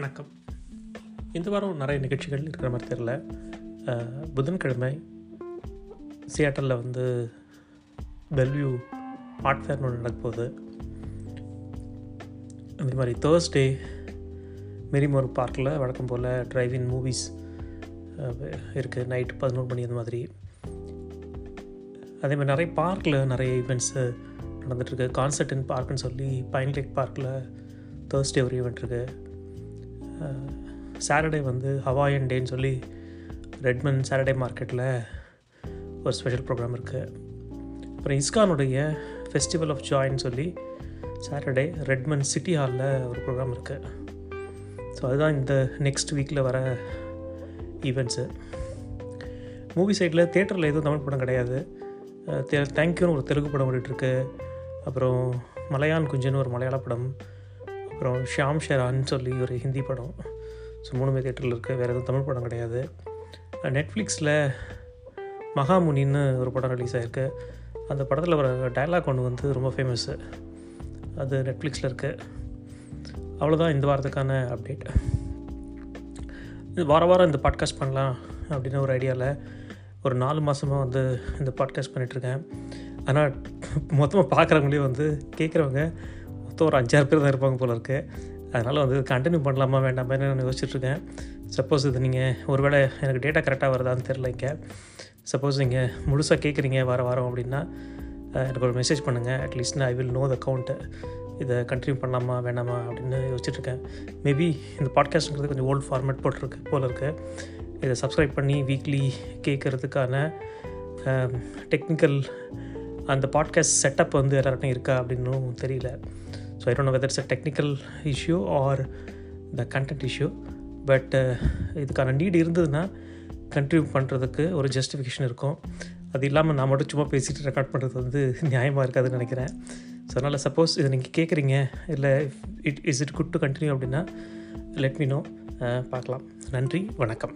வணக்கம். இந்த வாரம் நிறைய நிகழ்ச்சிகள் இருக்கிற மாதிரி தெரில புதன்கிழமை சியாட்டலில் வந்து பெல்வியூ ஆர்ட் ஃபேர்னு ஒன்று நடக்க போகுது. அதே மாதிரி தேர்ஸ்டே மெரிமோர் பார்க்கில் வழக்கம் போல் டிரைவின் மூவிஸ் இருக்குது நைட் பதினோரு மணி அந்த மாதிரி. அதே மாதிரி நிறைய பார்க்கில் நிறைய ஈவெண்ட்ஸு நடந்துகிட்ருக்கு கான்சர்ட் இன் பார்க்குன்னு சொல்லி பைன் லேக் பார்க்கில் தேர்ஸ்டே ஒரு ஈவெண்ட் இருக்குது சாட்டர்டே வந்து ஹவாயன் டேன்னு சொல்லி ரெட்மன் சாட்டர்டே மார்க்கெட்டில் ஒரு ஸ்பெஷல் ப்ரோக்ராம் இருக்குது அப்புறம் இஸ்கானுடைய ஃபெஸ்டிவல் ஆஃப் ஜாயின்னு சொல்லி சாட்டர்டே ரெட்மன் சிட்டி ஹாலில் ஒரு ப்ரோக்ராம் இருக்குது ஸோ அதுதான் இந்த நெக்ஸ்ட் வீக்கில் வர ஈவெண்ட்ஸு மூவி சைடில் தேட்டரில் எதுவும் தமிழ் படம் கிடையாது. தே- தேங்க்யூன்னு ஒரு தெலுங்கு படம் ஓடிட்டுருக்கு அப்புறம் மலையான் குஞ்சுன்னு ஒரு மலையாள படம். அப்புறம் ஷியாம் ஷெரான்னு சொல்லி ஒரு ஹிந்தி படம். ஸோ மூணுமே தேட்டரில் இருக்குது வேறு எதுவும் தமிழ் படம் கிடையாது. நெட்ஃப்ளிக்ஸில் மகாமுனின்னு ஒரு படம் ரிலீஸ் ஆகிருக்கு அந்த படத்தில் வர டயலாக் ஒன்று வந்து ரொம்ப ஃபேமஸ்ஸு அது நெட்ஃப்ளிக்ஸில் இருக்குது அவ்வளோதான் இந்த வாரத்துக்கான அப்டேட் இது வார வாரம் இந்த பாட்காஸ்ட் பண்ணலாம் அப்படின்னு ஒரு ஐடியாவில் ஒரு நாலு மாதமாக வந்து இந்த பாட்காஸ்ட் பண்ணிகிட்ருக்கேன் ஆனால் மொத்தமாக பார்க்குறவங்களே வந்து கேட்குறவங்க மொத்தம் ஒரு அஞ்சாறு பேர் தான் இருப்பாங்க போல இருக்கு. அதனால் வந்து கண்டினியூ பண்ணலாமா வேண்டாமான்னு நான் யோசிச்சுட்ருக்கேன் சப்போஸ் இது நீங்கள் ஒருவேளை எனக்கு டேட்டா கரெக்டாக வருதான்னு தெரில இங்கே. சப்போஸ் நீங்கள் முழுசாக கேட்குறீங்க வார வாரம் அப்படின்னா எனக்கு ஒரு மெசேஜ் பண்ணுங்கள் அட்லீஸ்ட் நான் I will know the count இதை கண்டினியூ பண்ணலாமா வேணாமா அப்படின்னு யோசிச்சுட்ருக்கேன் மேபி இந்த பாட்காஸ்ட்டுங்கிறது கொஞ்சம் ஓல்டு ஃபார்மேட் போட்டிருக்கு போல் இருக்குது இதை சப்ஸ்கிரைப் பண்ணி வீக்லி கேட்குறதுக்கான டெக்னிக்கல் அந்த பாட்காஸ்ட் செட்டப் வந்து எல்லார்ட்டையும் இருக்கா அப்படின்னும் தெரியல. So I don't whether it's a technical issue or the content issue but இதுக்கான நீடு இருந்ததுன்னா கண்டினியூ பண்ணுறதுக்கு ஒரு ஜஸ்டிஃபிகேஷன் இருக்கும். அது இல்லாமல் நான் மட்டும் சும்மா பேசிட்டு ரெக்கார்ட் பண்ணுறது வந்து நியாயமாக இருக்காதுன்னு நினைக்கிறேன். ஸோ அதனால் சப்போஸ் இதை நீங்கள் கேட்குறீங்க இல்லை it is it good to continue அப்படின்னா லெட் மீ நோ பார்க்கலாம். நன்றி வணக்கம்.